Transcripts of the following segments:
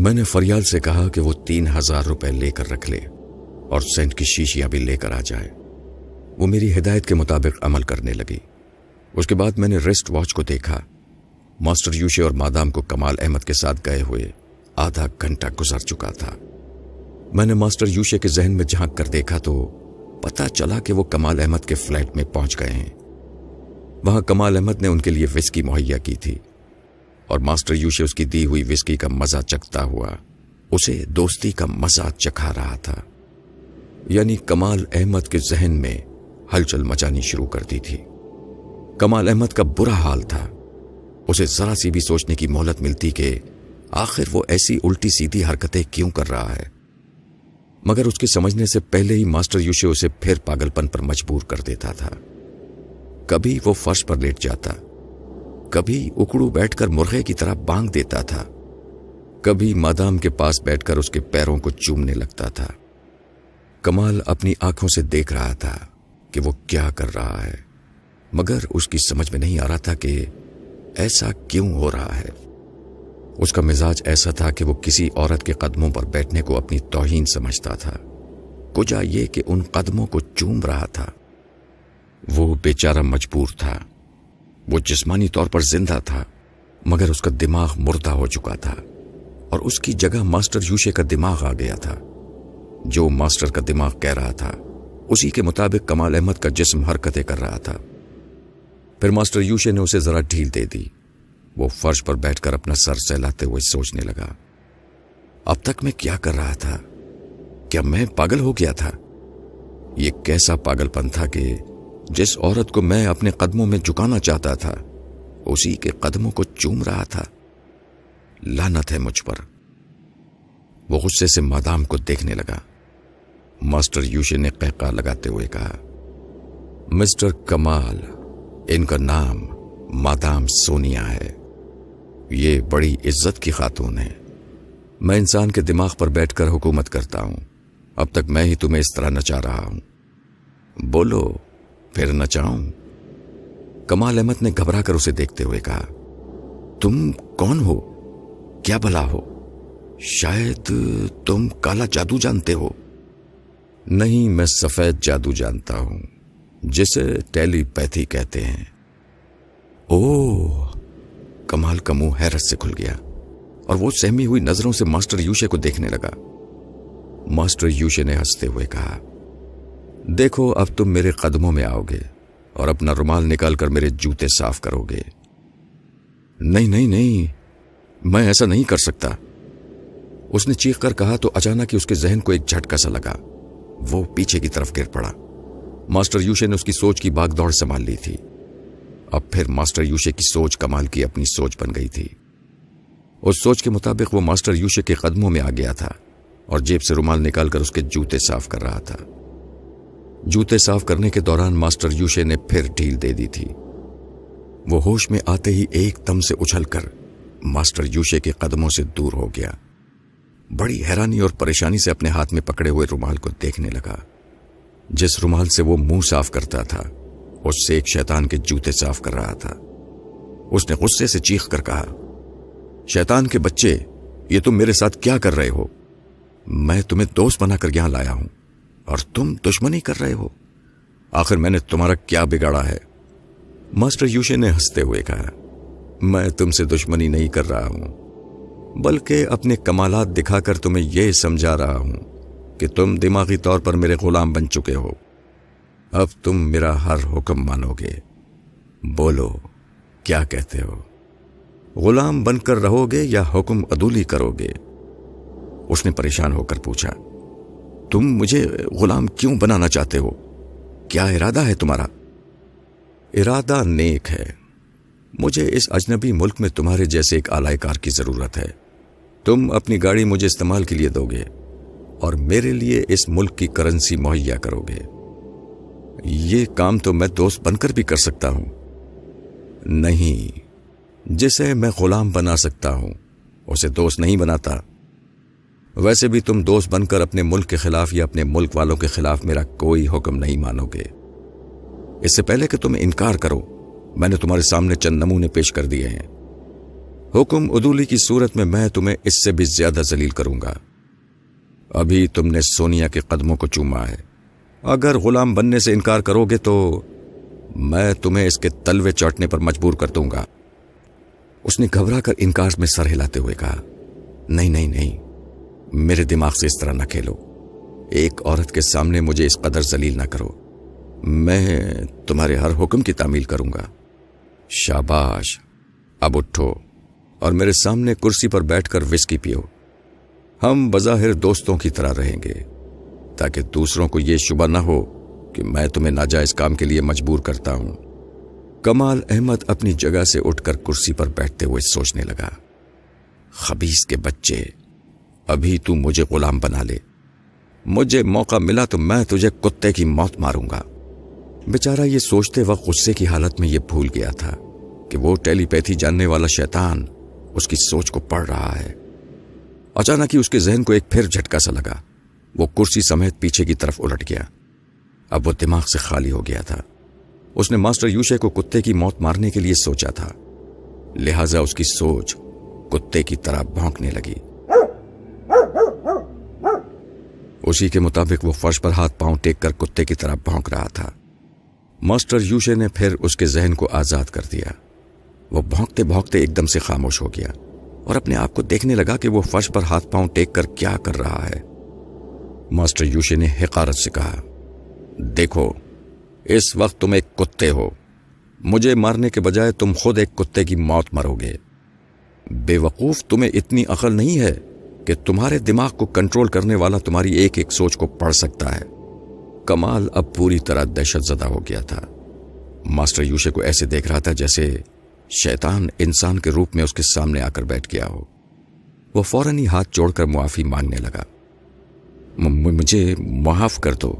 میں نے فریال سے کہا کہ وہ تین ہزار روپے لے کر رکھ لے اور سینٹ کی شیشیاں بھی لے کر آ جائے۔ وہ میری ہدایت کے مطابق عمل کرنے لگی۔ اس کے بعد میں نے ریسٹ واچ کو دیکھا۔ ماسٹر یوشے اور مادام کو کمال احمد کے ساتھ گئے ہوئے آدھا گھنٹہ گزر چکا تھا۔ میں نے ماسٹر یوشے کے ذہن میں جھانک کر دیکھا تو پتا چلا کہ وہ کمال احمد کے فلیٹ میں پہنچ گئے ہیں۔ وہاں کمال احمد نے ان کے لیے وسکی مہیا کی تھی۔ اور ماسٹر یوشے اس کی دی ہوئی وسکی کا مزہ چکھتا ہوا، اسے دوستی کا مزہ چکھا رہا تھا۔ یعنی کمال احمد کے ذہن میں ہلچل مچانی شروع کر دی تھی۔ کمال احمد کا برا حال تھا۔ اسے ذرا سی بھی سوچنے کی مہلت ملتی کہ آخر وہ ایسی الٹی سیدھی حرکتیں کیوں کر رہا ہے۔ مگر اس کے سمجھنے سے پہلے ہی ماسٹر یوشے اسے پھر پاگل پن پر مجبور کر دیتا تھا۔ کبھی وہ فرش پر لیٹ جاتا۔ کبھی اکڑو بیٹھ کر مرغے کی طرح بانگ دیتا تھا۔ کبھی مادام کے پاس بیٹھ کر اس کے پیروں کو چومنے لگتا تھا۔ کمال اپنی آنکھوں سے دیکھ رہا تھا کہ وہ کیا کر رہا ہے۔ مگر اس کی سمجھ میں نہیں آ رہا تھا کہ ایسا کیوں ہو رہا ہے۔ اس کا مزاج ایسا تھا کہ وہ کسی عورت کے قدموں پر بیٹھنے کو اپنی توہین سمجھتا تھا۔ کجا یہ کہ ان قدموں کو چوم رہا تھا۔ وہ بیچارہ مجبور تھا۔ وہ جسمانی طور پر زندہ تھا، مگر اس کا دماغ مردہ ہو چکا تھا اور اس کی جگہ ماسٹر یوشے کا دماغ آ گیا تھا۔ جو ماسٹر کا دماغ کہہ رہا تھا، اسی کے مطابق کمال احمد کا جسم حرکتیں کر رہا تھا۔ پھر ماسٹر یوشے نے اسے ذرا ڈھیل دے دی۔ وہ فرش پر بیٹھ کر اپنا سر سہلاتے ہوئے سوچنے لگا، اب تک میں کیا کر رہا تھا؟ کیا میں پاگل ہو گیا تھا؟ یہ کیسا پاگل پن تھا کہ جس عورت کو میں اپنے قدموں میں جکانا چاہتا تھا، اسی کے قدموں کو چوم رہا تھا۔ لانت ہے مجھ پر۔ وہ غصے سے مادام کو دیکھنے لگا۔ ماسٹر یوشے نے قہقہ لگاتے ہوئے کہا، مسٹر کمال، ان کا نام مادام سونیا ہے۔ یہ بڑی عزت کی خاتون ہے۔ میں انسان کے دماغ پر بیٹھ کر حکومت کرتا ہوں۔ اب تک میں ہی تمہیں اس طرح نچا رہا ہوں۔ بولو۔ پھر نچاؤں کمال احمد نے گھبرا کر اسے دیکھتے ہوئے کہا، تم کون ہو؟ کیا بلا ہو؟ شاید تم کالا جادو جانتے ہو۔ نہیں، میں سفید جادو جانتا ہوں، جسے ٹیلی پیتھی کہتے ہیں۔ او کمال کا منہ حیرت سے کھل گیا اور وہ سہمی ہوئی نظروں سے ماسٹر یوشے کو دیکھنے لگا۔ ماسٹر یوشے نے ہنستے ہوئے کہا دیکھو، اب تم میرے قدموں میں آؤ گے اور اپنا رومال نکال کر میرے جوتے صاف کرو گے۔ نہیں نہیں نہیں، میں ایسا نہیں کر سکتا۔ اس نے چیخ کر کہا تو اچانک ہی اس کے ذہن کو ایک جھٹکا سا لگا۔ وہ پیچھے کی طرف گر پڑا۔ ماسٹر یوشے نے اس کی سوچ کی باغ دوڑ سنبھال لی تھی۔ اب پھر ماسٹر یوشے کی سوچ کمال کی اپنی سوچ بن گئی تھی۔ اس سوچ کے مطابق وہ ماسٹر یوشے کے قدموں میں آ گیا تھا اور جیب سے رومال نکال کر اس کے جوتے صاف کر رہا تھا۔ جوتے صاف کرنے کے دوران ماسٹر یوشے نے پھر ڈھیل دے دی تھی۔ وہ ہوش میں آتے ہی ایک دم سے اچھل کر ماسٹر یوشے کے قدموں سے دور ہو گیا۔ بڑی حیرانی اور پریشانی سے اپنے ہاتھ میں پکڑے ہوئے رومال کو دیکھنے لگا۔ جس رومال سے وہ منہ صاف کرتا تھا، اس سے ایک شیطان کے جوتے صاف کر رہا تھا۔ اس نے غصے سے چیخ کر کہا، شیطان کے بچے، یہ تم میرے ساتھ کیا کر رہے ہو؟ میں تمہیں دوست بنا کر یہاں لایا ہوں۔ اور تم دشمنی کر رہے ہو۔ آخر میں نے تمہارا کیا بگاڑا ہے؟ ماسٹر یوشے نے ہنستے ہوئے کہا، میں تم سے دشمنی نہیں کر رہا ہوں، بلکہ اپنے کمالات دکھا کر تمہیں یہ سمجھا رہا ہوں کہ تم دماغی طور پر میرے غلام بن چکے ہو۔ اب تم میرا ہر حکم مانو گے۔ بولو، کیا کہتے ہو؟ غلام بن کر رہو گے یا حکم عدولی کرو گے؟ اس نے پریشان ہو کر پوچھا تم مجھے غلام کیوں بنانا چاہتے ہو؟ کیا ارادہ ہے تمہارا؟ ارادہ نیک ہے۔ مجھے اس اجنبی ملک میں تمہارے جیسے ایک آلائے کار کی ضرورت ہے۔ تم اپنی گاڑی مجھے استعمال کے لیے دو گے اور میرے لیے اس ملک کی کرنسی مہیا کرو گے یہ کام تو میں دوست بن کر بھی کر سکتا ہوں۔ نہیں، جسے میں غلام بنا سکتا ہوں، اسے دوست نہیں بناتا۔ ویسے بھی تم دوست بن کر اپنے ملک کے خلاف یا اپنے ملک والوں کے خلاف میرا کوئی حکم نہیں مانو گے۔ اس سے پہلے کہ تم انکار کرو، میں نے تمہارے سامنے چند نمونے پیش کر دیے ہیں۔ حکم ادولی کی صورت میں میں تمہیں اس سے بھی زیادہ ذلیل کروں گا۔ ابھی تم نے سونیا کے قدموں کو چوما ہے۔ اگر غلام بننے سے انکار کرو گے تو میں تمہیں اس کے تلوے چاٹنے پر مجبور کر دوں گا۔ اس نے گھبرا کر انکار میں سر ہلاتے ہوئے کہا، نہیں نہیں نہیں۔ میرے دماغ سے اس طرح نہ کھیلو۔ ایک عورت کے سامنے مجھے اس قدر ذلیل نہ کرو۔ میں تمہارے ہر حکم کی تعمیل کروں گا۔ شاباش، اب اٹھو اور میرے سامنے کرسی پر بیٹھ کر وسکی پیو۔ ہم بظاہر دوستوں کی طرح رہیں گے، تاکہ دوسروں کو یہ شبہ نہ ہو کہ میں تمہیں ناجائز کام کے لیے مجبور کرتا ہوں۔ کمال احمد اپنی جگہ سے اٹھ کر کرسی پر بیٹھتے ہوئے سوچنے لگا۔ خبیص کے بچے۔ ابھی تو مجھے غلام بنا لے۔ مجھے موقع ملا تو میں تجھے کتے کی موت ماروں گا۔ بیچارہ یہ سوچتے وقت غصے کی حالت میں یہ بھول گیا تھا کہ وہ ٹیلی پیتھی جاننے والا شیطان اس کی سوچ کو پڑھ رہا ہے۔ اچانک ہی اس کے ذہن کو ایک پھر جھٹکا سا لگا۔ وہ کرسی سمیت پیچھے کی طرف الٹ گیا۔ اب وہ دماغ سے خالی ہو گیا تھا۔ اس نے ماسٹر یوشے کو کتے کی موت مارنے کے لیے سوچا تھا۔ لہذا اس کی سوچ کتے کی طرح بھونکنے لگی۔ اسی کے مطابق وہ فرش پر ہاتھ پاؤں ٹیک کر کتے کی طرح بھونک رہا تھا۔ ماسٹر یوشے نے پھر اس کے ذہن کو آزاد کر دیا۔ وہ بھونکتے بھونکتے ایک دم سے خاموش ہو گیا اور اپنے آپ کو دیکھنے لگا کہ وہ فرش پر ہاتھ پاؤں ٹیک کر کیا کر رہا ہے۔ ماسٹر یوشے نے حقارت سے کہا، دیکھو، اس وقت تم ایک کتے ہو۔ مجھے مارنے کے بجائے تم خود ایک کتے کی موت مرو گے۔ بے وقوف تمہیں اتنی عقل نہیں ہے۔ کہ تمہارے دماغ کو کنٹرول کرنے والا تمہاری ایک ایک سوچ کو پڑھ سکتا ہے۔ کمال اب پوری طرح دہشت زدہ ہو گیا تھا۔ ماسٹر یوشے کو ایسے دیکھ رہا تھا جیسے شیطان انسان کے روپ میں اس کے سامنے آ کر بیٹھ گیا ہو۔ وہ فوراً ہی ہاتھ جوڑ کر معافی مانگنے لگا۔ مجھے معاف کر دو۔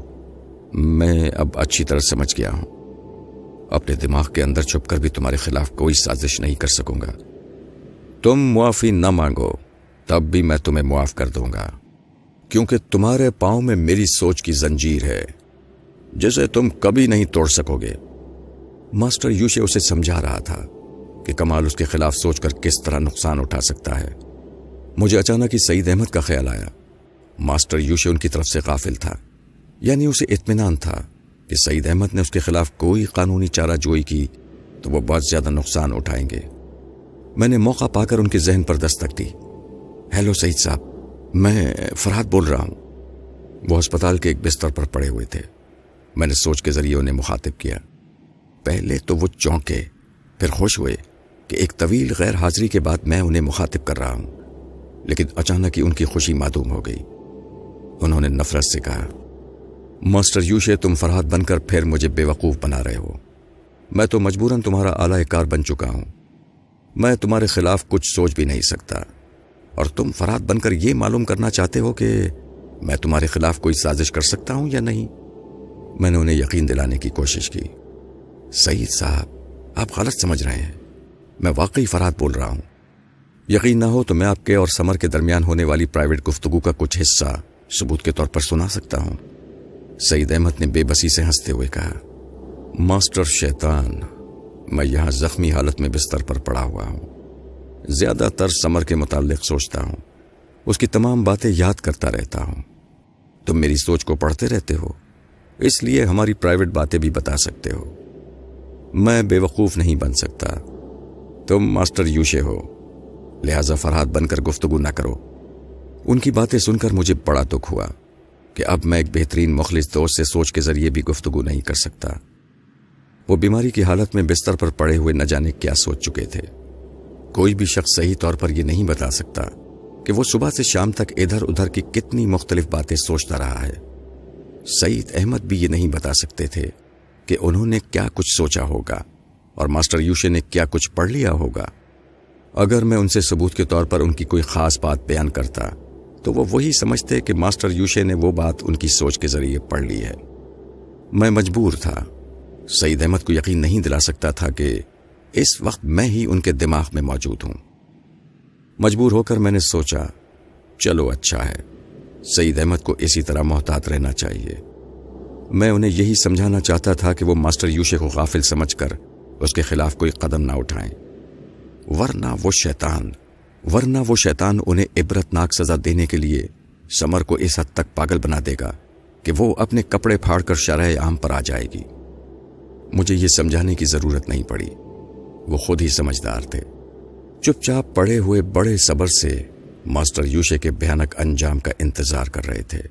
میں اب اچھی طرح سمجھ گیا ہوں۔ اپنے دماغ کے اندر چھپ کر بھی تمہارے خلاف کوئی سازش نہیں کر سکوں گا۔ تم معافی نہ مانگو۔ تب بھی میں تمہیں معاف کر دوں گا۔ کیونکہ تمہارے پاؤں میں میری سوچ کی زنجیر ہے، جسے تم کبھی نہیں توڑ سکو گے۔ ماسٹر یوشے اسے سمجھا رہا تھا کہ کمال اس کے خلاف سوچ کر کس طرح نقصان اٹھا سکتا ہے۔ مجھے اچانک ہی سعید احمد کا خیال آیا۔ ماسٹر یوشے ان کی طرف سے قافل تھا یعنی اسے اطمینان تھا کہ سعید احمد نے اس کے خلاف کوئی قانونی چارہ جوئی کی تو وہ بہت زیادہ نقصان اٹھائیں گے۔ میں نے موقع پا کر ان کے ذہن پر دستک دی۔ ہیلو سعید صاحب میں فرحت بول رہا ہوں. وہ ہسپتال کے ایک بستر پر پڑے ہوئے تھے. میں نے سوچ کے ذریعے انہیں مخاطب کیا. پہلے تو وہ چونکے، پھر خوش ہوئے کہ ایک طویل غیر حاضری کے بعد میں انہیں مخاطب کر رہا ہوں. لیکن اچانک ہی ان کی خوشی معدوم ہو گئی. انہوں نے نفرت سے کہا، ماسٹر یوشے، تم فرحت بن کر پھر مجھے بے وقوف بنا رہے ہو. میں تو مجبوراً تمہارا اعلی کار بن چکا ہوں. میں تمہارے خلاف کچھ سوچ بھی نہیں سکتا. اور تم فرحت بن کر یہ معلوم کرنا چاہتے ہو کہ میں تمہارے خلاف کوئی سازش کر سکتا ہوں یا نہیں؟ میں نے انہیں یقین دلانے کی کوشش کی۔ سعید صاحب، آپ غلط سمجھ رہے ہیں۔ میں واقعی فرحت بول رہا ہوں۔ یقین نہ ہو تو میں آپ کے اور سمر کے درمیان ہونے والی پرائیویٹ گفتگو کا کچھ حصہ ثبوت کے طور پر سنا سکتا ہوں۔ سعید احمد نے بے بسی سے ہنستے ہوئے کہا، ماسٹر شیطان، میں یہاں زخمی حالت میں بستر پر پڑا ہوا ہوں۔ زیادہ تر سمر کے متعلق سوچتا ہوں۔ اس کی تمام باتیں یاد کرتا رہتا ہوں۔ تم میری سوچ کو پڑھتے رہتے ہو۔ اس لیے ہماری پرائیویٹ باتیں بھی بتا سکتے ہو۔ میں بے وقوف نہیں بن سکتا۔ تم ماسٹر یوشے ہو۔ لہذا فرحاد بن کر گفتگو نہ کرو۔ ان کی باتیں سن کر مجھے بڑا دکھ ہوا کہ اب میں ایک بہترین مخلص دوست سے سوچ کے ذریعے بھی گفتگو نہیں کر سکتا۔ وہ بیماری کی حالت میں بستر پر پڑے ہوئے نہ جانے کیا سوچ چکے تھے۔ کوئی بھی شخص صحیح طور پر یہ نہیں بتا سکتا کہ وہ صبح سے شام تک ادھر ادھر کی کتنی مختلف باتیں سوچتا رہا ہے۔ سعید احمد بھی یہ نہیں بتا سکتے تھے کہ انہوں نے کیا کچھ سوچا ہوگا اور ماسٹر یوشے نے کیا کچھ پڑھ لیا ہوگا۔ اگر میں ان سے ثبوت کے طور پر ان کی کوئی خاص بات بیان کرتا تو وہ وہی سمجھتے کہ ماسٹر یوشے نے وہ بات ان کی سوچ کے ذریعے پڑھ لی ہے۔ میں مجبور تھا۔ سعید احمد کو یقین نہیں دلا سکتا تھا کہ اس وقت میں ہی ان کے دماغ میں موجود ہوں۔ مجبور ہو کر میں نے سوچا، چلو اچھا ہے، سعید احمد کو اسی طرح محتاط رہنا چاہیے۔ میں انہیں یہی سمجھانا چاہتا تھا کہ وہ ماسٹر یوشے کو غافل سمجھ کر اس کے خلاف کوئی قدم نہ اٹھائیں۔ ورنہ وہ شیطان، ورنہ وہ شیطان انہیں عبرتناک سزا دینے کے لیے سمر کو اس حد تک پاگل بنا دے گا کہ وہ اپنے کپڑے پھاڑ کر شرح عام پر آ جائے گی۔ مجھے یہ سمجھانے کی ضرورت نہیں پڑی۔ وہ خود ہی سمجھدار تھے۔ چپ چاپ پڑے ہوئے بڑے صبر سے ماسٹر یوشے کے بھیانک انجام کا انتظار کر رہے تھے۔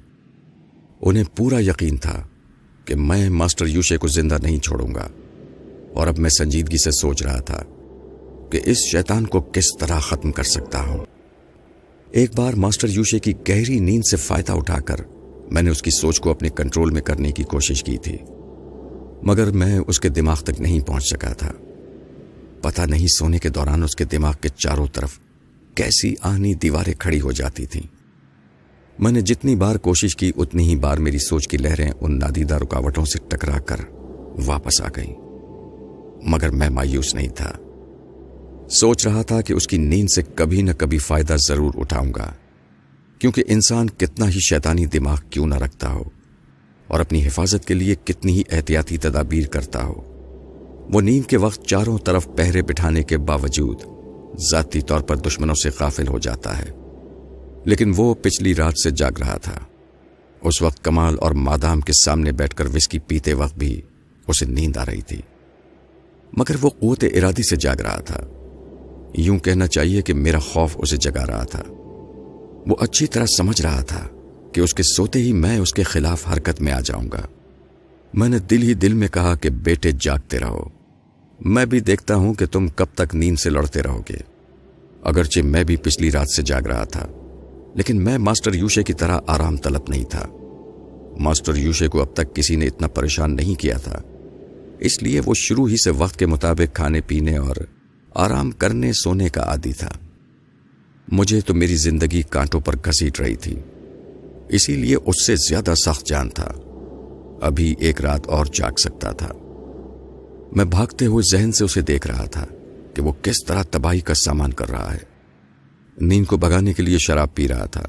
انہیں پورا یقین تھا کہ میں ماسٹر یوشے کو زندہ نہیں چھوڑوں گا۔ اور اب میں سنجیدگی سے سوچ رہا تھا کہ اس شیطان کو کس طرح ختم کر سکتا ہوں۔ ایک بار ماسٹر یوشے کی گہری نیند سے فائدہ اٹھا کر میں نے اس کی سوچ کو اپنے کنٹرول میں کرنے کی کوشش کی تھی، مگر میں اس کے دماغ تک نہیں پہنچ سکا تھا۔ پتہ نہیں سونے کے دوران اس کے دماغ کے چاروں طرف کیسی آہنی دیواریں کھڑی ہو جاتی تھیں۔ میں نے جتنی بار کوشش کی، اتنی ہی بار میری سوچ کی لہریں ان نادیدہ رکاوٹوں سے ٹکرا کر واپس آ گئیں۔ مگر میں مایوس نہیں تھا۔ سوچ رہا تھا کہ اس کی نیند سے کبھی نہ کبھی فائدہ ضرور اٹھاؤں گا۔ کیونکہ انسان کتنا ہی شیطانی دماغ کیوں نہ رکھتا ہو اور اپنی حفاظت کے لیے کتنی ہی احتیاطی تدابیر کرتا ہو۔ وہ نیند کے وقت چاروں طرف پہرے بٹھانے کے باوجود ذاتی طور پر دشمنوں سے قافل ہو جاتا ہے۔ لیکن وہ پچھلی رات سے جاگ رہا تھا۔ اس وقت کمال اور مادام کے سامنے بیٹھ کر وسکی پیتے وقت بھی اسے نیند آ رہی تھی۔ مگر وہ قوت ارادی سے جاگ رہا تھا۔ یوں کہنا چاہیے کہ میرا خوف اسے جگا رہا تھا۔ وہ اچھی طرح سمجھ رہا تھا کہ اس کے سوتے ہی میں اس کے خلاف حرکت میں آ جاؤں گا۔ میں نے دل ہی دل میں کہا کہ بیٹے، جاگتے رہو۔ میں بھی دیکھتا ہوں کہ تم کب تک نیند سے لڑتے رہو گے۔ اگرچہ میں بھی پچھلی رات سے جاگ رہا تھا، لیکن میں ماسٹر یوشے کی طرح آرام طلب نہیں تھا۔ ماسٹر یوشے کو اب تک کسی نے اتنا پریشان نہیں کیا تھا۔ اس لیے وہ شروع ہی سے وقت کے مطابق کھانے پینے اور آرام کرنے، سونے کا عادی تھا۔ مجھے تو میری زندگی کانٹوں پر گھسیٹ رہی تھی، اسی لیے اس سے زیادہ سخت جان تھا۔ ابھی ایک رات اور جاگ سکتا تھا۔ میں بھاگتے ہوئے ذہن سے اسے دیکھ رہا تھا کہ وہ کس طرح تباہی کا سامان کر رہا ہے۔ نیند کو بگانے کے لیے شراب پی رہا تھا،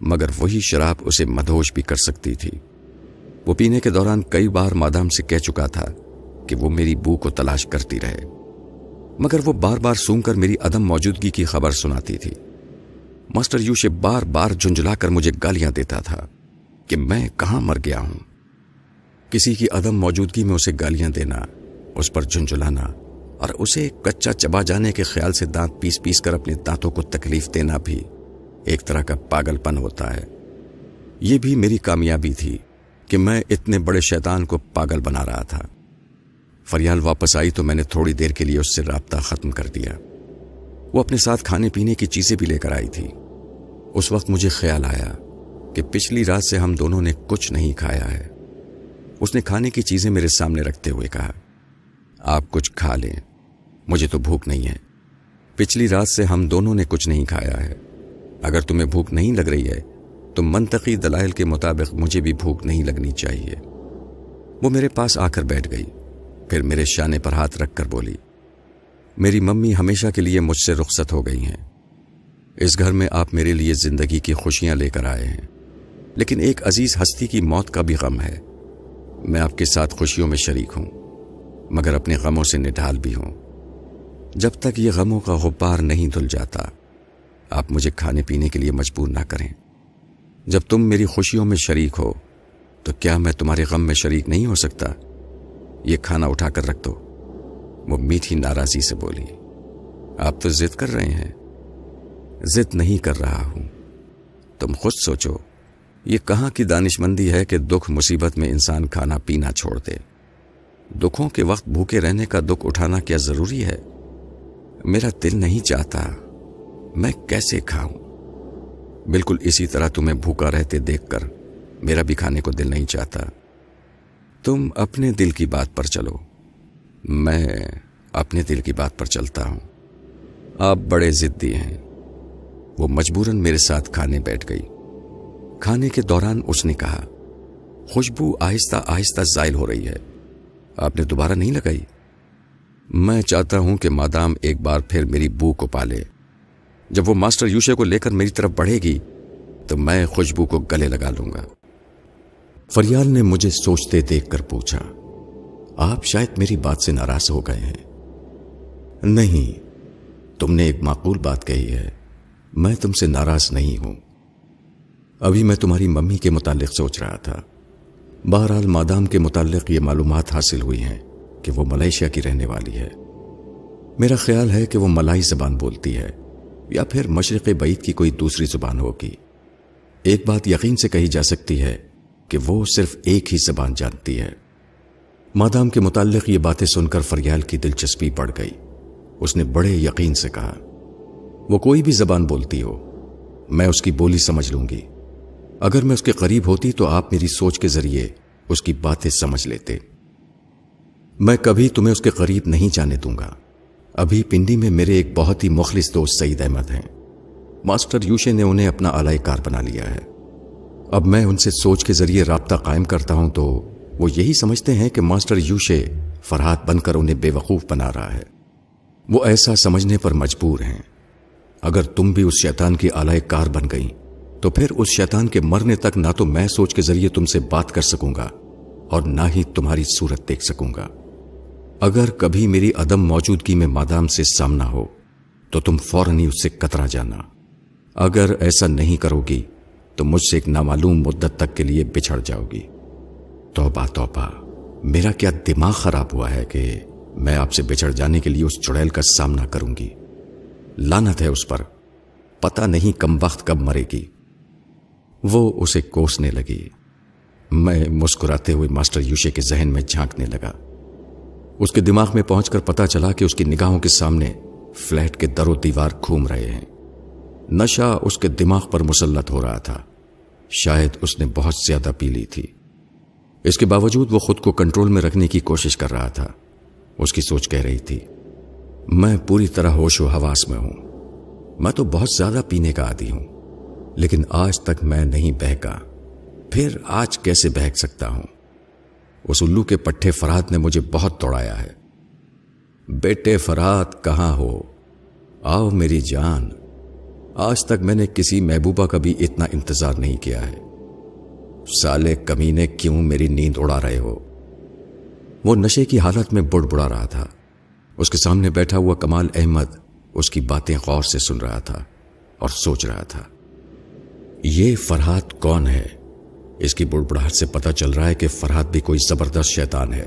مگر وہی شراب اسے مدھوش بھی کر سکتی تھی۔ وہ پینے کے دوران کئی بار مادام سے کہہ چکا تھا کہ وہ میری بو کو تلاش کرتی رہے۔ مگر وہ بار بار سون کر میری عدم موجودگی کی خبر سناتی تھی۔ ماسٹر یوشے بار بار جھنجلا کر مجھے گالیاں دیتا تھا کہ میں کہاں مر گیا ہوں۔ کسی کی عدم موجودگی میں اسے گالیاں دینا اس پر جھنجھلانا اور اسے کچا چبا جانے کے خیال سے دانت پیس پیس کر اپنے دانتوں کو تکلیف دینا بھی ایک طرح کا پاگل پن ہوتا ہے۔ یہ بھی میری کامیابی تھی کہ میں اتنے بڑے شیطان کو پاگل بنا رہا تھا۔ فریال واپس آئی تو میں نے تھوڑی دیر کے لیے اس سے رابطہ ختم کر دیا۔ وہ اپنے ساتھ کھانے پینے کی چیزیں بھی لے کر آئی تھی۔ اس وقت مجھے خیال آیا کہ پچھلی رات سے ہم دونوں نے کچھ نہیں کھایا ہے۔ اس نے کھانے کی چیزیں میرے سامنے رکھتے ہوئے کہا آپ کچھ کھا لیں۔ مجھے تو بھوک نہیں ہے۔ پچھلی رات سے ہم دونوں نے کچھ نہیں کھایا ہے۔ اگر تمہیں بھوک نہیں لگ رہی ہے، تو منطقی دلائل کے مطابق مجھے بھی بھوک نہیں لگنی چاہیے۔ وہ میرے پاس آ کر بیٹھ گئی۔ پھر میرے شانے پر ہاتھ رکھ کر بولی، میری ممی ہمیشہ کے لیے مجھ سے رخصت ہو گئی ہیں۔ اس گھر میں آپ میرے لیے زندگی کی خوشیاں لے کر آئے ہیں۔ لیکن ایک عزیز ہستی کی موت کا بھی غم ہے۔ میں آپ کے ساتھ خوشیوں میں شریک ہوں۔ مگر اپنے غموں سے نڈھال بھی ہوں۔ جب تک یہ غموں کا غبار نہیں دھل جاتا، آپ مجھے کھانے پینے کے لیے مجبور نہ کریں۔ جب تم میری خوشیوں میں شریک ہو، تو کیا میں تمہارے غم میں شریک نہیں ہو سکتا؟ یہ کھانا اٹھا کر رکھ دو۔ وہ میٹھی ناراضی سے بولی، آپ تو ضد کر رہے ہیں۔ ضد نہیں کر رہا ہوں۔ تم خود سوچو، یہ کہاں کی دانش مندی ہے کہ دکھ مصیبت میں انسان کھانا پینا چھوڑ دے؟ دکھوں کے وقت بھوکے رہنے کا دکھ اٹھانا کیا ضروری ہے؟ میرا دل نہیں چاہتا میں کیسے کھاؤں؟ بالکل اسی طرح تمہیں بھوکا رہتے دیکھ کر میرا بھی کھانے کو دل نہیں چاہتا۔ تم اپنے دل کی بات پر چلو۔ میں اپنے دل کی بات پر چلتا ہوں۔ آپ بڑے ضدی ہیں۔ وہ مجبوراً میرے ساتھ کھانے بیٹھ گئی۔ کھانے کے دوران اس نے کہا، خوشبو آہستہ آہستہ زائل ہو رہی ہے۔ آپ نے دوبارہ نہیں لگائی؟ میں چاہتا ہوں کہ مادام ایک بار پھر میری بو کو پالے۔ جب وہ ماسٹر یوشے کو لے کر میری طرف بڑھے گی، تو میں خوشبو کو گلے لگا لوں گا۔ فریال نے مجھے سوچتے دیکھ کر پوچھا، آپ شاید میری بات سے ناراض ہو گئے ہیں؟ نہیں، تم نے ایک معقول بات کہی ہے۔ میں تم سے ناراض نہیں ہوں۔ ابھی میں تمہاری ممی کے متعلق سوچ رہا تھا۔ بہرحال مادام کے متعلق یہ معلومات حاصل ہوئی ہیں کہ وہ ملیشیا کی رہنے والی ہے۔ میرا خیال ہے کہ وہ ملائی زبان بولتی ہے، یا پھر مشرق بعید کی کوئی دوسری زبان ہوگی۔ ایک بات یقین سے کہی جا سکتی ہے کہ وہ صرف ایک ہی زبان جانتی ہے۔ مادام کے متعلق یہ باتیں سن کر فریال کی دلچسپی بڑھ گئی۔ اس نے بڑے یقین سے کہا، وہ کوئی بھی زبان بولتی ہو، میں اس کی بولی سمجھ لوں گی۔ اگر میں اس کے قریب ہوتی تو آپ میری سوچ کے ذریعے اس کی باتیں سمجھ لیتے۔ میں کبھی تمہیں اس کے قریب نہیں جانے دوں گا۔ ابھی پنڈی میں میرے ایک بہت ہی مخلص دوست سعید احمد ہیں۔ ماسٹر یوشے نے انہیں اپنا اعلی کار بنا لیا ہے۔ اب میں ان سے سوچ کے ذریعے رابطہ قائم کرتا ہوں تو وہ یہی سمجھتے ہیں کہ ماسٹر یوشے فرحات بن کر انہیں بے وقوف بنا رہا ہے۔ وہ ایسا سمجھنے پر مجبور ہیں۔ اگر تم بھی اس شیطان کی اعلی کار بن گئی تو پھر اس شیطان کے مرنے تک نہ تو میں سوچ کے ذریعے تم سے بات کر سکوں گا اور نہ ہی تمہاری صورت دیکھ سکوں گا۔ اگر کبھی میری عدم موجودگی میں مادام سے سامنا ہو، تو تم فوراً ہی اس سے کترا جانا۔ اگر ایسا نہیں کرو گی، تو مجھ سے ایک نامعلوم مدت تک کے لیے بچھڑ جاؤ گی۔ توبہ توبہ۔ میرا کیا دماغ خراب ہوا ہے کہ میں آپ سے بچھڑ جانے کے لیے اس چڑیل کا سامنا کروں گی؟ لانت ہے اس پر۔ پتا نہیں کم وقت کب مرے گی۔ وہ اسے کوسنے لگی۔ میں مسکراتے ہوئے ماسٹر یوشے کے ذہن میں جھانکنے لگا۔ اس کے دماغ میں پہنچ کر پتا چلا کہ اس کی نگاہوں کے سامنے فلیٹ کے در و دیوار گھوم رہے ہیں۔ نشہ اس کے دماغ پر مسلط ہو رہا تھا۔ شاید اس نے بہت زیادہ پی لی تھی۔ اس کے باوجود وہ خود کو کنٹرول میں رکھنے کی کوشش کر رہا تھا۔ اس کی سوچ کہہ رہی تھی، میں پوری طرح ہوش و حواس میں ہوں۔ میں تو بہت زیادہ پینے کا عادی ہوں۔ لیکن آج تک میں نہیں بہکا۔ پھر آج کیسے بہک سکتا ہوں؟ اس الو کے پٹھے فرات نے مجھے بہت دوڑایا ہے۔ بیٹے فرات، کہاں ہو؟ آؤ میری جان۔ آج تک میں نے کسی محبوبہ کا بھی اتنا انتظار نہیں کیا ہے۔ سالے کمینے، کیوں میری نیند اڑا رہے ہو؟ وہ نشے کی حالت میں بڑ بڑا رہا تھا۔ اس کے سامنے بیٹھا ہوا کمال احمد اس کی باتیں غور سے سن رہا تھا اور سوچ رہا تھا۔ یہ فرحات کون ہے؟ اس کی بڑبڑاہٹ سے پتا چل رہا ہے کہ فرحات بھی کوئی زبردست شیطان ہے،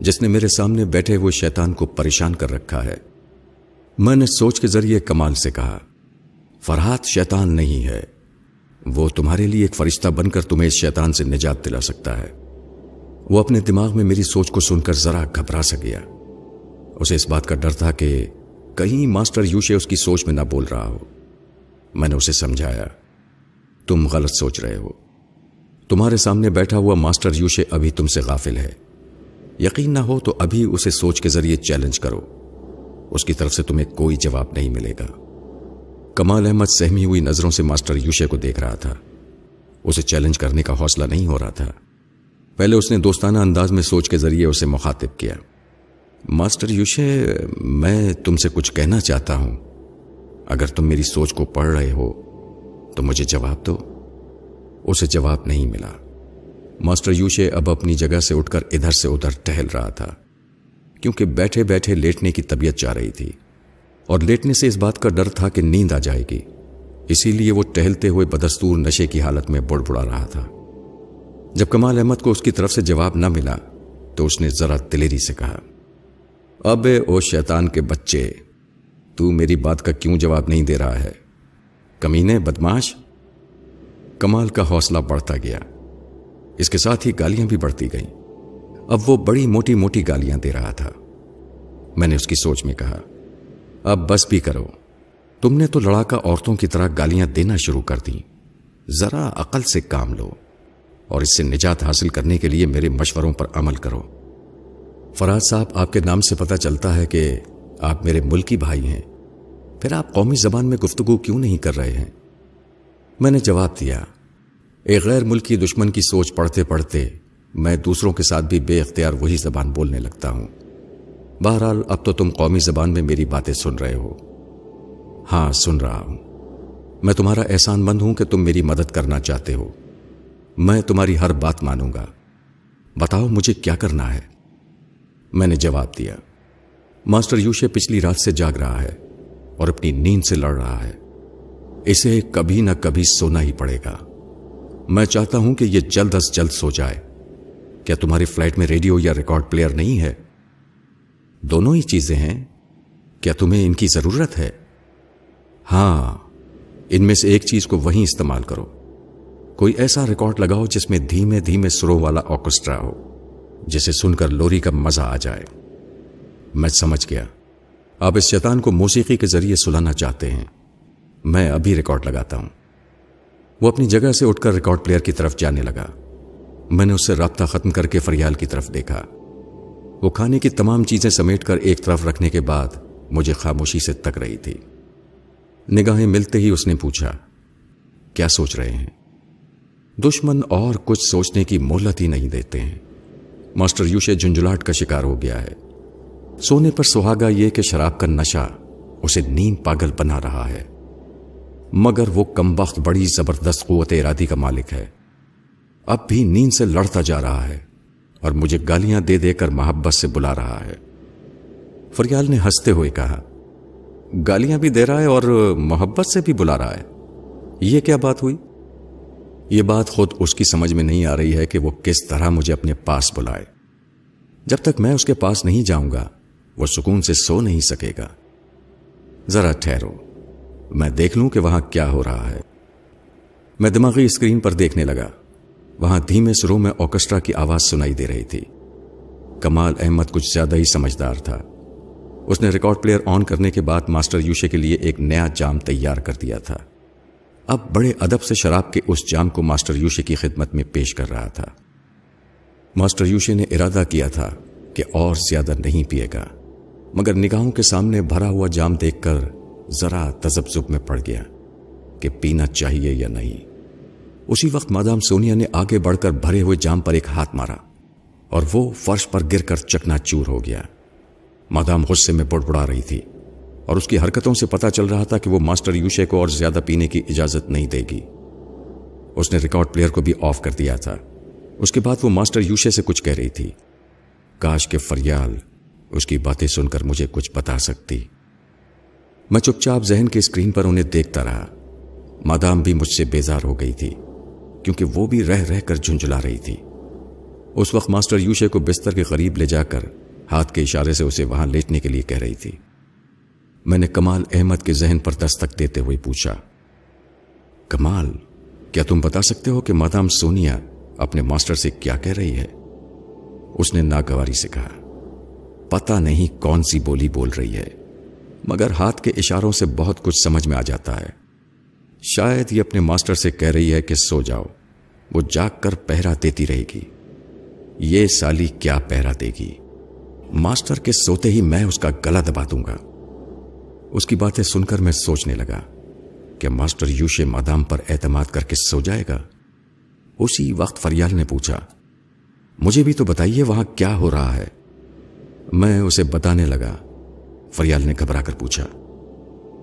جس نے میرے سامنے بیٹھے ہوئے شیطان کو پریشان کر رکھا ہے۔ میں نے سوچ کے ذریعے کمال سے کہا، فرحات شیطان نہیں ہے۔ وہ تمہارے لیے ایک فرشتہ بن کر تمہیں اس شیطان سے نجات دلا سکتا ہے۔ وہ اپنے دماغ میں میری سوچ کو سن کر ذرا گھبرا سا گیا۔ اسے اس بات کا ڈر تھا کہ کہیں ماسٹر یوشے اس کی سوچ میں نہ بول رہا ہو۔ میں نے اسے سمجھایا۔ تم غلط سوچ رہے ہو۔ تمہارے سامنے بیٹھا ہوا ماسٹر یوشے ابھی تم سے غافل ہے۔ یقین نہ ہو تو ابھی اسے سوچ کے ذریعے چیلنج کرو۔ اس کی طرف سے تمہیں کوئی جواب نہیں ملے گا۔ کمال احمد سہمی ہوئی نظروں سے ماسٹر یوشے کو دیکھ رہا تھا۔ اسے چیلنج کرنے کا حوصلہ نہیں ہو رہا تھا۔ پہلے اس نے دوستانہ انداز میں سوچ کے ذریعے اسے مخاطب کیا۔ ماسٹر یوشے، میں تم سے کچھ کہنا چاہتا ہوں۔ اگر تم میری سوچ کو پڑھ رہے ہو تو مجھے جواب دو۔ اسے جواب نہیں ملا۔ ماسٹر یوشے اب اپنی جگہ سے اٹھ کر ادھر سے ادھر ٹہل رہا تھا، کیونکہ بیٹھے بیٹھے لیٹنے کی طبیعت چاہ رہی تھی۔ اور لیٹنے سے اس بات کا ڈر تھا کہ نیند آ جائے گی۔ اسی لیے وہ ٹہلتے ہوئے بدستور نشے کی حالت میں بڑ بڑا رہا تھا۔ جب کمال احمد کو اس کی طرف سے جواب نہ ملا، تو اس نے ذرا دلیری سے کہا، اب او شیطان کے بچے، تو میری بات کا کیوں جواب نہیں دے رہا ہے؟ کمینے بدماش، کمال کا حوصلہ بڑھتا گیا۔ اس کے ساتھ ہی گالیاں بھی بڑھتی گئیں۔ اب وہ بڑی موٹی موٹی گالیاں دے رہا تھا۔ میں نے اس کی سوچ میں کہا، اب بس بھی کرو۔ تم نے تو لڑاکا عورتوں کی طرح گالیاں دینا شروع کر دی ذرا عقل سے کام لو اور اس سے نجات حاصل کرنے کے لیے میرے مشوروں پر عمل کرو۔ فراد صاحب، آپ کے نام سے پتہ چلتا ہے کہ آپ میرے ملکی بھائی ہیں۔ پھر آپ قومی زبان میں گفتگو کیوں نہیں کر رہے ہیں؟ میں نے جواب دیا ایک غیر ملکی دشمن کی سوچ پڑھتے پڑھتے میں دوسروں کے ساتھ بھی بے اختیار وہی زبان بولنے لگتا ہوں۔ بہرحال اب تو تم قومی زبان میں میری باتیں سن رہے ہو۔ ہاں سن رہا ہوں۔ میں تمہارا احسان مند ہوں کہ تم میری مدد کرنا چاہتے ہو۔ میں تمہاری ہر بات مانوں گا۔ بتاؤ مجھے کیا کرنا ہے؟ میں نے جواب دیا، ماسٹر یوشے پچھلی رات سے جاگ رہا ہے۔ اور اپنی نیند سے لڑ رہا ہے۔ اسے کبھی نہ کبھی سونا ہی پڑے گا۔ میں چاہتا ہوں کہ یہ جلد از جلد سو جائے۔ کیا تمہاری فلائٹ میں ریڈیو یا ریکارڈ پلیئر نہیں ہے؟ دونوں ہی چیزیں ہیں۔ کیا تمہیں ان کی ضرورت ہے؟ ہاں ان میں سے ایک چیز کو وہیں استعمال کرو۔ کوئی ایسا ریکارڈ لگاؤ جس میں دھیمے دھیمے سرو والا آرکسٹرا ہو، جسے سن کر لوری کا مزہ آ جائے۔ میں سمجھ گیا۔ آپ اس شیطان کو موسیقی کے ذریعے سلانا چاہتے ہیں۔ میں ابھی ریکارڈ لگاتا ہوں۔ وہ اپنی جگہ سے اٹھ کر ریکارڈ پلیئر کی طرف جانے لگا۔ میں نے اس سے رابطہ ختم کر کے فریال کی طرف دیکھا۔ وہ کھانے کی تمام چیزیں سمیٹ کر ایک طرف رکھنے کے بعد مجھے خاموشی سے تک رہی تھی۔ نگاہیں ملتے ہی اس نے پوچھا، کیا سوچ رہے ہیں؟ دشمن اور کچھ سوچنے کی مہلت ہی نہیں دیتے ہیں۔ ماسٹر یوشے جنجلاٹ کا شکار ہو گیا ہے۔ سونے پر سہاگا یہ کہ شراب کا نشہ اسے نیند پاگل بنا رہا ہے۔ مگر وہ کم وقت بڑی زبردست قوت ارادی کا مالک ہے۔ اب بھی نیند سے لڑتا جا رہا ہے اور مجھے گالیاں دے دے کر محبت سے بلا رہا ہے۔ فریال نے ہنستے ہوئے کہا، گالیاں بھی دے رہا ہے اور محبت سے بھی بلا رہا ہے۔ یہ کیا بات ہوئی؟ یہ بات خود اس کی سمجھ میں نہیں آ رہی ہے کہ وہ کس طرح مجھے اپنے پاس بلائے۔ جب تک میں اس کے پاس نہیں جاؤں گا وہ سکون سے سو نہیں سکے گا۔ ذرا ٹھہرو۔ میں دیکھ لوں کہ وہاں کیا ہو رہا ہے۔ میں دماغی اسکرین پر دیکھنے لگا۔ وہاں دھیمے سروں میں آرکسٹرا کی آواز سنائی دے رہی تھی۔ کمال احمد کچھ زیادہ ہی سمجھدار تھا۔ اس نے ریکارڈ پلیئر آن کرنے کے بعد ماسٹر یوشے کے لیے ایک نیا جام تیار کر دیا تھا۔ اب بڑے ادب سے شراب کے اس جام کو ماسٹر یوشے کی خدمت میں پیش کر رہا تھا۔ ماسٹر یوشے نے ارادہ کیا تھا کہ اور زیادہ نہیں پیے گا۔ مگر نگاہوں کے سامنے بھرا ہوا جام دیکھ کر ذرا تذبذب میں پڑ گیا کہ پینا چاہیے یا نہیں۔ اسی وقت مادام سونیا نے آگے بڑھ کر بھرے ہوئے جام پر ایک ہاتھ مارا اور وہ فرش پر گر کر چکنا چور ہو گیا۔ مادام غصے میں بڑ بڑا رہی تھی اور اس کی حرکتوں سے پتا چل رہا تھا کہ وہ ماسٹر یوشے کو اور زیادہ پینے کی اجازت نہیں دے گی۔ اس نے ریکارڈ پلیئر کو بھی آف کر دیا تھا۔ اس کے بعد وہ ماسٹر یوشے سے کچھ کہہ رہی تھی۔ کاش کے فریال اس کی باتیں سن کر مجھے کچھ بتا سکتی۔ میں چپ چاپ ذہن کے اسکرین پر انہیں دیکھتا رہا۔ مادام بھی مجھ سے بیزار ہو گئی تھی، کیونکہ وہ بھی رہ رہ کر جھنجلا رہی تھی۔ اس وقت ماسٹر یوشے کو بستر کے قریب لے جا کر ہاتھ کے اشارے سے اسے وہاں لیٹنے کے لیے کہہ رہی تھی۔ میں نے کمال احمد کے ذہن پر دستک دیتے ہوئے پوچھا، کمال، کیا تم بتا سکتے ہو کہ مادام سونیا اپنے ماسٹر سے کیا کہہ رہی ہے؟ اس نے ناگواری سے کہا پتا نہیں کون سی بولی بول رہی ہے، مگر ہاتھ کے اشاروں سے بہت کچھ سمجھ میں آ جاتا ہے۔ شاید یہ اپنے ماسٹر سے کہہ رہی ہے کہ سو جاؤ، وہ جاگ کر پہرا دیتی رہے گی۔ یہ سالی کیا پہرا دے گی؟ ماسٹر کے سوتے ہی میں اس کا گلا دبا دوں گا۔ اس کی باتیں سن کر میں سوچنے لگا کہ ماسٹر یوشے مادام پر اعتماد کر کے سو جائے گا۔ اسی وقت فریال نے پوچھا، مجھے بھی تو بتائیے وہاں کیا ہو رہا ہے؟ میں اسے بتانے لگا۔ فریال نے گھبرا کر پوچھا۔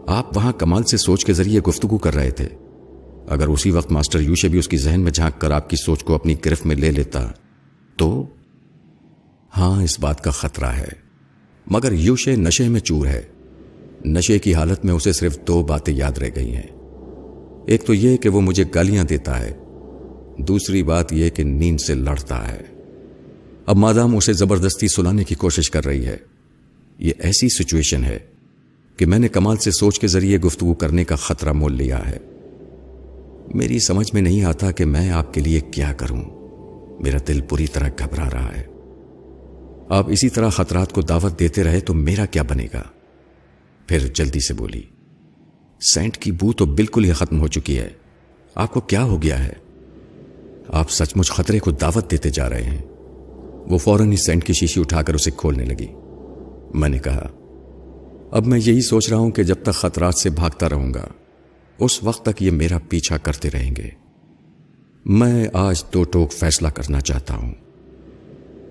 آپ وہاں کمال سے سوچ کے ذریعے گفتگو کر رہے تھے۔ اگر اسی وقت ماسٹر یوشے بھی اس کی ذہن میں جھانک کر آپ کی سوچ کو اپنی گرفت میں لے لیتا، تو؟ ہاں اس بات کا خطرہ ہے۔ مگر یوشے نشے میں چور ہے۔ نشے کی حالت میں اسے صرف دو باتیں یاد رہ گئی ہیں۔ ایک تو یہ کہ وہ مجھے گالیاں دیتا ہے۔ دوسری بات یہ کہ نیند سے لڑتا ہے۔ اب مادام اسے زبردستی سلانے کی کوشش کر رہی ہے۔ یہ ایسی سچویشن ہے کہ میں نے کمال سے سوچ کے ذریعے گفتگو کرنے کا خطرہ مول لیا ہے۔ میری سمجھ میں نہیں آتا کہ میں آپ کے لیے کیا کروں۔ میرا دل پوری طرح گھبرا رہا ہے۔ آپ اسی طرح خطرات کو دعوت دیتے رہے تو میرا کیا بنے گا؟ پھر جلدی سے بولی، سینٹ کی بو تو بالکل ہی ختم ہو چکی ہے۔ آپ کو کیا ہو گیا ہے؟ آپ سچ مچ خطرے کو دعوت دیتے جا رہے ہیں۔ وہ فوراً ہی سینٹ کی شیشی اٹھا کر اسے کھولنے لگی۔ میں نے کہا، اب میں یہی سوچ رہا ہوں کہ جب تک خطرات سے بھاگتا رہوں گا، اس وقت تک یہ میرا پیچھا کرتے رہیں گے۔ میں آج دو ٹوک فیصلہ کرنا چاہتا ہوں۔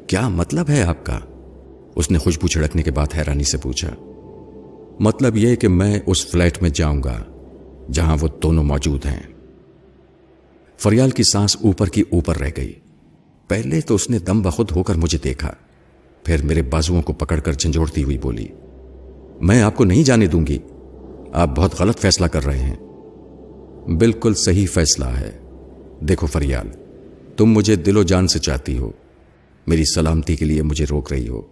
کیا مطلب ہے آپ کا؟ اس نے خوشبو چھڑکنے کے بعد حیرانی سے پوچھا۔ مطلب یہ کہ میں اس فلیٹ میں جاؤں گا جہاں وہ دونوں موجود ہیں۔ فریال کی سانس اوپر کی اوپر رہ گئی۔ پہلے تو اس نے دم بخود ہو کر مجھے دیکھا۔ پھر میرے بازوؤں کو پکڑ کر جھنجھوڑتی ہوئی بولی، میں آپ کو نہیں جانے دوں گی۔ آپ بہت غلط فیصلہ کر رہے ہیں۔ بالکل صحیح فیصلہ ہے۔ دیکھو فریال، تم مجھے دل و جان سے چاہتی ہو۔ میری سلامتی کے لیے مجھے روک رہی ہو۔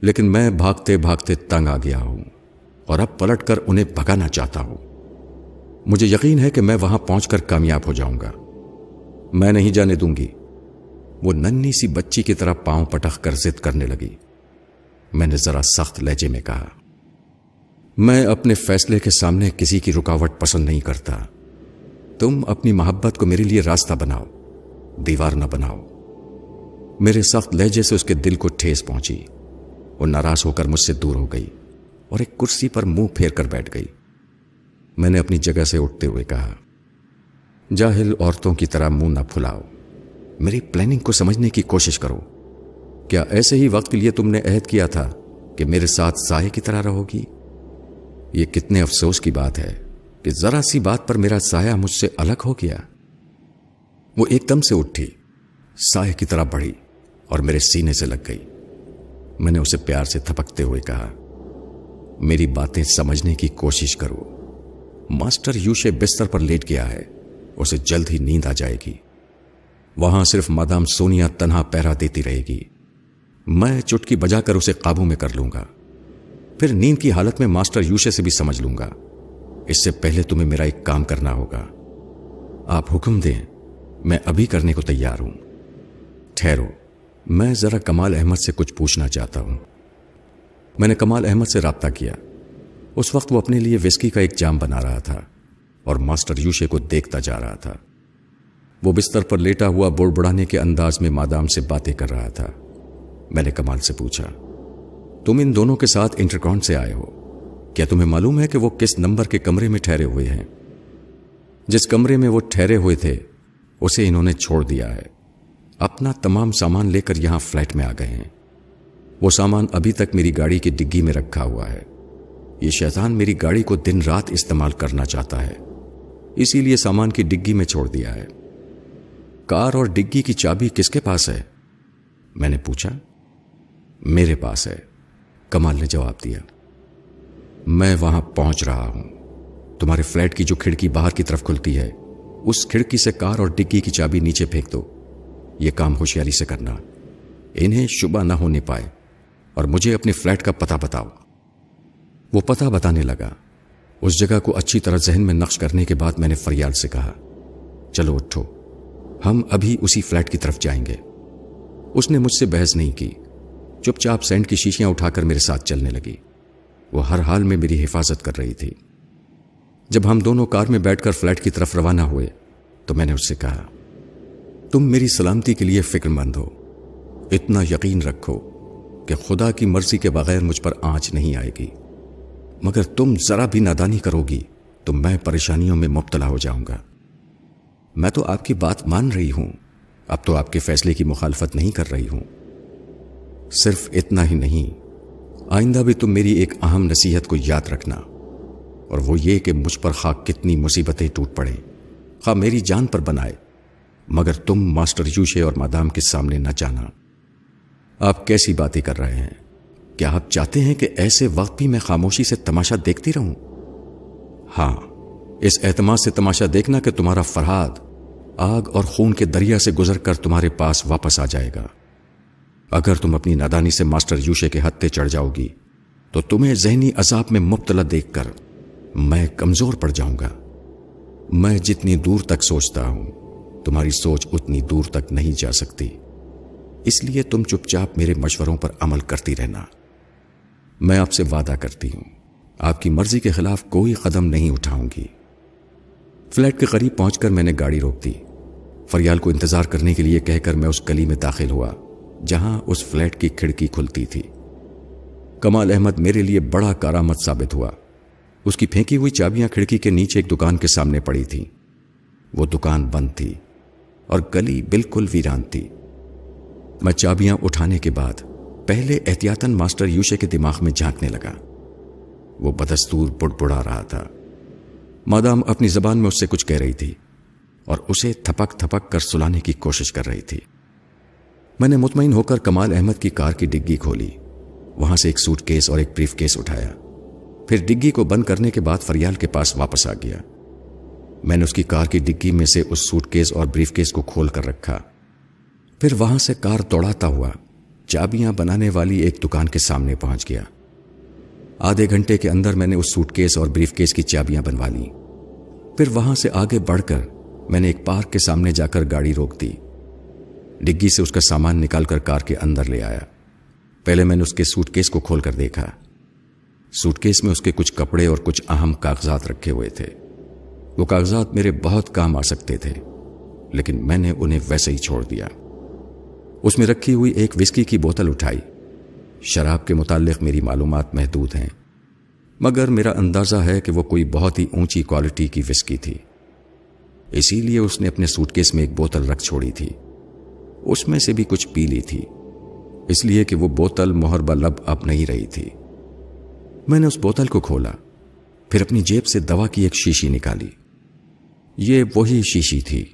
لیکن میں بھاگتے بھاگتے تنگ آ گیا ہوں اور اب پلٹ کر انہیں بھگانا چاہتا ہوں۔ مجھے یقین ہے کہ میں وہاں پہنچ کر کامیاب ہو جاؤں گا۔ میں نہیں جانے دوں گی۔ وہ ننی سی بچی کی طرح پاؤں پٹخ کر ضد کرنے لگی۔ میں نے ذرا سخت لہجے میں کہا، میں اپنے فیصلے کے سامنے کسی کی رکاوٹ پسند نہیں کرتا۔ تم اپنی محبت کو میرے لیے راستہ بناؤ، دیوار نہ بناؤ۔ میرے سخت لہجے سے اس کے دل کو ٹھیس پہنچی۔ وہ ناراض ہو کر مجھ سے دور ہو گئی اور ایک کرسی پر منہ پھیر کر بیٹھ گئی۔ میں نے اپنی جگہ سے اٹھتے ہوئے کہا، جاہل عورتوں کی طرح منہ نہ پھلاؤ۔ میری پلاننگ کو سمجھنے کی کوشش کرو۔ کیا ایسے ہی وقت کے لیے تم نے عہد کیا تھا کہ میرے ساتھ سائے کی طرح رہو گی؟ یہ کتنے افسوس کی بات ہے کہ ذرا سی بات پر میرا سایہ مجھ سے الگ ہو گیا۔ وہ ایک دم سے اٹھی سائے کی طرح بڑھی اور میرے سینے سے لگ گئی۔ میں نے اسے پیار سے تھپکتے ہوئے کہا، میری باتیں سمجھنے کی کوشش کرو۔ ماسٹر یوشے بستر پر لیٹ گیا ہے، اسے جلد ہی نیند آ جائے گی۔ وہاں صرف مادام سونیا تنہا پہرا دیتی رہے گی۔ میں چٹکی بجا کر اسے قابو میں کر لوں گا۔ پھر نیند کی حالت میں ماسٹر یوشے سے بھی سمجھ لوں گا۔ اس سے پہلے تمہیں میرا ایک کام کرنا ہوگا۔ آپ حکم دیں، میں ابھی کرنے کو تیار ہوں۔ ٹھہرو، میں ذرا کمال احمد سے کچھ پوچھنا چاہتا ہوں۔ میں نے کمال احمد سے رابطہ کیا۔ اس وقت وہ اپنے لیے وسکی کا ایک جام بنا رہا تھا اور ماسٹر یوشے کو دیکھتا جا رہا تھا۔ وہ بستر پر لیٹا ہوا بوڑ بڑھانے کے انداز میں مادام سے باتیں کر رہا تھا۔ میں نے کمال سے پوچھا، تم ان دونوں کے ساتھ انٹرکون سے آئے ہو؟ کیا تمہیں معلوم ہے کہ وہ کس نمبر کے کمرے میں ٹھہرے ہوئے ہیں؟ جس کمرے میں وہ ٹھہرے ہوئے تھے، اسے انہوں نے چھوڑ دیا ہے۔ اپنا تمام سامان لے کر یہاں فلیٹ میں آ گئے ہیں۔ وہ سامان ابھی تک میری گاڑی کی ڈگی میں رکھا ہوا ہے۔ یہ شیطان میری گاڑی کو دن رات استعمال کرنا چاہتا ہے، اسی لیے سامان کی ڈگی میں چھوڑ دیا ہے۔ کار اور ڈگی کی چابی کس کے پاس ہے؟ میں نے پوچھا۔ میرے پاس ہے۔ کمال نے جواب دیا۔ میں وہاں پہنچ رہا ہوں۔ تمہارے فلیٹ کی جو کھڑکی باہر کی طرف کھلتی ہے، اس کھڑکی سے کار اور ڈگی کی چابی نیچے پھینک دو۔ یہ کام ہوشیاری سے کرنا۔ انہیں شبہ نہ ہونے پائے۔ اور مجھے اپنے فلیٹ کا پتہ بتاؤ۔ وہ پتہ بتانے لگا۔ اس جگہ کو اچھی طرح ذہن میں نقش کرنے کے بعد میں نے فریال سے کہا، چلو اٹھو۔ ہم ابھی اسی فلیٹ کی طرف جائیں گے۔ اس نے مجھ سے بحث نہیں کی۔ چپ چاپ سینٹ کی شیشیاں اٹھا کر میرے ساتھ چلنے لگی۔ وہ ہر حال میں میری حفاظت کر رہی تھی۔ جب ہم دونوں کار میں بیٹھ کر فلیٹ کی طرف روانہ ہوئے تو میں نے اس سے کہا، تم میری سلامتی کے لیے فکر مند ہو۔ اتنا یقین رکھو کہ خدا کی مرضی کے بغیر مجھ پر آنچ نہیں آئے گی۔ مگر تم ذرا بھی نادانی کرو گی تو میں پریشانیوں میں مبتلا ہو جاؤں گا۔ میں تو آپ کی بات مان رہی ہوں۔ اب تو آپ کے فیصلے کی مخالفت نہیں کر رہی ہوں۔ صرف اتنا ہی نہیں، آئندہ بھی تم میری ایک اہم نصیحت کو یاد رکھنا۔ اور وہ یہ کہ مجھ پر خاک کتنی مصیبتیں ٹوٹ پڑیں خواہ میری جان پر بنائے، مگر تم ماسٹر یوشے اور مادام کے سامنے نہ جانا۔ آپ کیسی باتیں کر رہے ہیں؟ کیا آپ چاہتے ہیں کہ ایسے وقت بھی میں خاموشی سے تماشا دیکھتی رہوں؟ ہاں اس اعتماد سے تماشا دیکھنا کہ تمہارا فرحاد آگ اور خون کے دریا سے گزر کر تمہارے پاس واپس آ جائے گا۔ اگر تم اپنی نادانی سے ماسٹر یوشے کے ہتھے چڑھ جاؤ گی، تو تمہیں ذہنی عذاب میں مبتلا دیکھ کر میں کمزور پڑ جاؤں گا۔ میں جتنی دور تک سوچتا ہوں، تمہاری سوچ اتنی دور تک نہیں جا سکتی۔ اس لیے تم چپ چاپ میرے مشوروں پر عمل کرتی رہنا۔ میں آپ سے وعدہ کرتی ہوں، آپ کی مرضی کے خلاف کوئی قدم نہیں اٹھاؤں گی۔ فلیٹ کے قریب پہنچ کر میں نے گاڑی روک دی۔ فریال کو انتظار کرنے کے لیے کہہ کر میں اس گلی میں داخل ہوا، جہاں اس فلیٹ کی کھڑکی کھلتی تھی۔ کمال احمد میرے لیے بڑا کارآمد ثابت ہوا۔ اس کی پھینکی ہوئی چابیاں کھڑکی کے نیچے ایک دکان کے سامنے پڑی تھی وہ دکان بند تھی اور گلی بالکل ویران تھی۔ میں چابیاں اٹھانے کے بعد پہلے احتیاطن ماسٹر یوشے کے دماغ میں جھانکنے لگا۔ وہ بدستور بڑ بڑا رہا تھا۔ مادام اپنی زبان میں اس سے کچھ کہہ رہی تھی اور اسے تھپک تھپک کر سلانے کی کوشش کر رہی تھی۔ میں نے مطمئن ہو کر کمال احمد کی کار کی ڈگی کھولی۔ وہاں سے ایک سوٹ کیس اور ایک بریف کیس اٹھایا۔ پھر ڈگی کو بند کرنے کے بعد فریال کے پاس واپس آ گیا۔ میں نے اس کی کار کی ڈگی میں سے اس سوٹ کیس اور بریف کیس کو کھول کر رکھا۔ پھر وہاں سے کار دوڑاتا ہوا چابیاں بنانے والی ایک دکان کے سامنے پہنچ گیا۔ آدھے گھنٹے کے اندر میں نے اس سوٹ کیس اور بریف کیس کی چابیاں بنوا لی پھر وہاں سے آگے بڑھ کر میں نے ایک پارک کے سامنے جا کر گاڑی روک دی۔ ڈگی سے اس کا سامان نکال کر کار کے اندر لے آیا۔ پہلے میں نے اس کے سوٹ کیس کو کھول کر دیکھا۔ سوٹ کیس میں اس کے کچھ کپڑے اور کچھ اہم کاغذات رکھے ہوئے تھے۔ وہ کاغذات میرے بہت کام آ سکتے تھے، لیکن میں نے انہیں ویسے ہی چھوڑ دیا۔ اس میں رکھی ہوئی ایک وسکی کی بوتل اٹھائی۔ شراب کے متعلق میری معلومات محدود ہیں، مگر میرا اندازہ ہے کہ وہ کوئی بہت ہی اونچی کوالٹی کی وسکی تھی۔ اسی لیے اس نے اپنے سوٹ کیس میں ایک بوتل رکھ چھوڑی تھی۔ اس میں سے بھی کچھ پی لی تھی۔ اس لیے کہ وہ بوتل مہر لب اب نہیں رہی تھی۔ میں نے اس بوتل کو کھولا، پھر اپنی جیب سے دوا کی ایک شیشی نکالی۔ یہ وہی شیشی تھی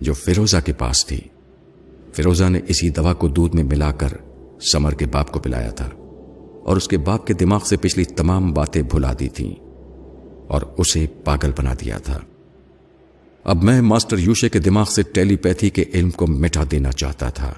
جو فیروزہ کے پاس تھی۔ فیروزہ نے اسی دوا کو دودھ میں ملا کر سمر کے باپ کو پلایا تھا اور اس کے باپ کے دماغ سے پچھلی تمام باتیں بھلا دی تھیں اور اسے پاگل بنا دیا تھا۔ اب میں ماسٹر یوشے کے دماغ سے ٹیلی پیتھی کے علم کو مٹا دینا چاہتا تھا۔